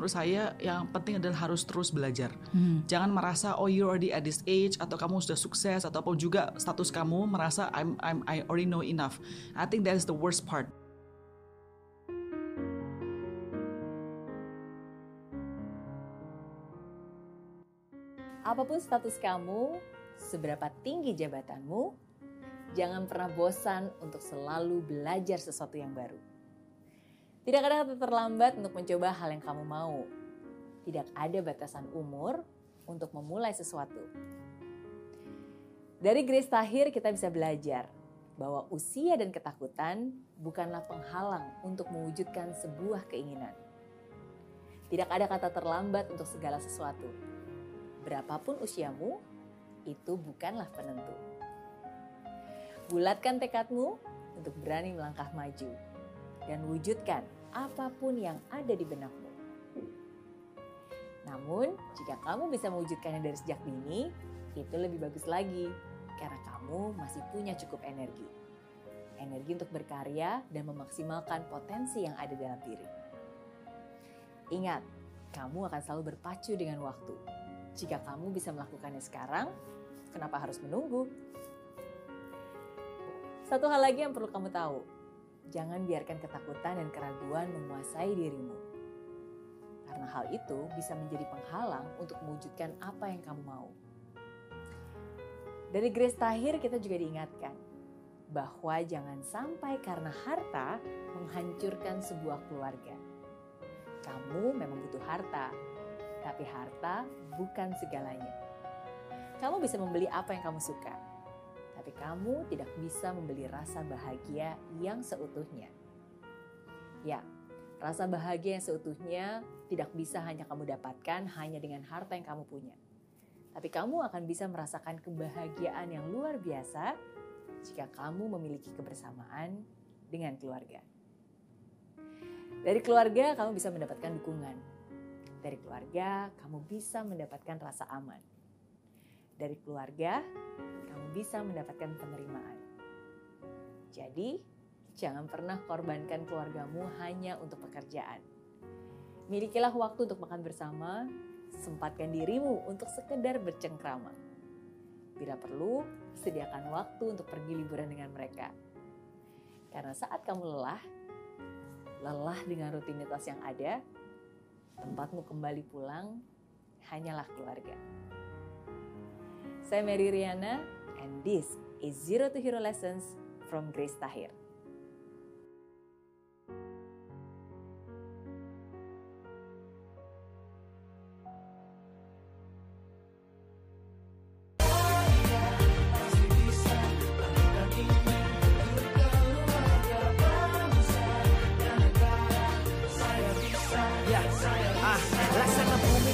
menurut saya yang penting adalah harus terus belajar. Hmm. Jangan merasa oh you already at this age atau kamu sudah sukses ataupun juga status kamu merasa I'm I'm I already know enough. I think that is the worst part. Apa pun status kamu, seberapa tinggi jabatanmu, jangan pernah bosan untuk selalu belajar sesuatu yang baru. Tidak ada kata terlambat untuk mencoba hal yang kamu mau. Tidak ada batasan umur untuk memulai sesuatu. Dari Grace Tahir kita bisa belajar bahwa usia dan ketakutan bukanlah penghalang untuk mewujudkan sebuah keinginan. Tidak ada kata terlambat untuk segala sesuatu. Berapapun usiamu, itu bukanlah penentu. Bulatkan tekadmu untuk berani melangkah maju dan wujudkan apa pun yang ada di benakmu. Namun, jika kamu bisa mewujudkannya dari sejak dini, itu lebih bagus lagi karena kamu masih punya cukup energi. Energi untuk berkarya dan memaksimalkan potensi yang ada dalam diri. Ingat, kamu akan selalu berpacu dengan waktu. Jika kamu bisa melakukannya sekarang, kenapa harus menunggu? Satu hal lagi yang perlu kamu tahu, jangan biarkan ketakutan dan keraguan menguasai dirimu. Karena hal itu bisa menjadi penghalang untuk mewujudkan apa yang kamu mau. Dari Grace Tahir kita juga diingatkan bahwa jangan sampai karena harta menghancurkan sebuah keluarga. Kamu memang butuh harta, tapi harta bukan segalanya. Kamu bisa membeli apa yang kamu suka, tapi kamu tidak bisa membeli rasa bahagia yang seutuhnya. Ya, rasa bahagia yang seutuhnya tidak bisa hanya kamu dapatkan hanya dengan harta yang kamu punya. Tapi kamu akan bisa merasakan kebahagiaan yang luar biasa jika kamu memiliki kebersamaan dengan keluarga. Dari keluarga, kamu bisa mendapatkan dukungan. Dari keluarga, kamu bisa mendapatkan rasa aman. Dari keluarga, bisa mendapatkan penerimaan. Jadi, jangan pernah korbankan keluargamu hanya untuk pekerjaan. Milikilah waktu untuk makan bersama, sempatkan dirimu untuk sekedar bercengkrama. Bila perlu, sediakan waktu untuk pergi liburan dengan mereka. Karena saat kamu lelah, lelah dengan rutinitas yang ada, tempatmu kembali pulang hanyalah keluarga. Saya Mary Riana, and this is Zero to Hero Lessons from Grace Tahir.